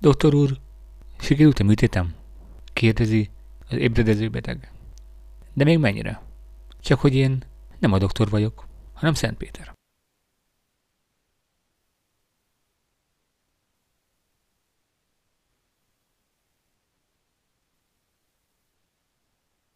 Doktor úr, sikerült a műtétem? kérdezi az ébredező beteg. De még mennyire? Csak hogy én nem a doktor vagyok, hanem Szent Péter.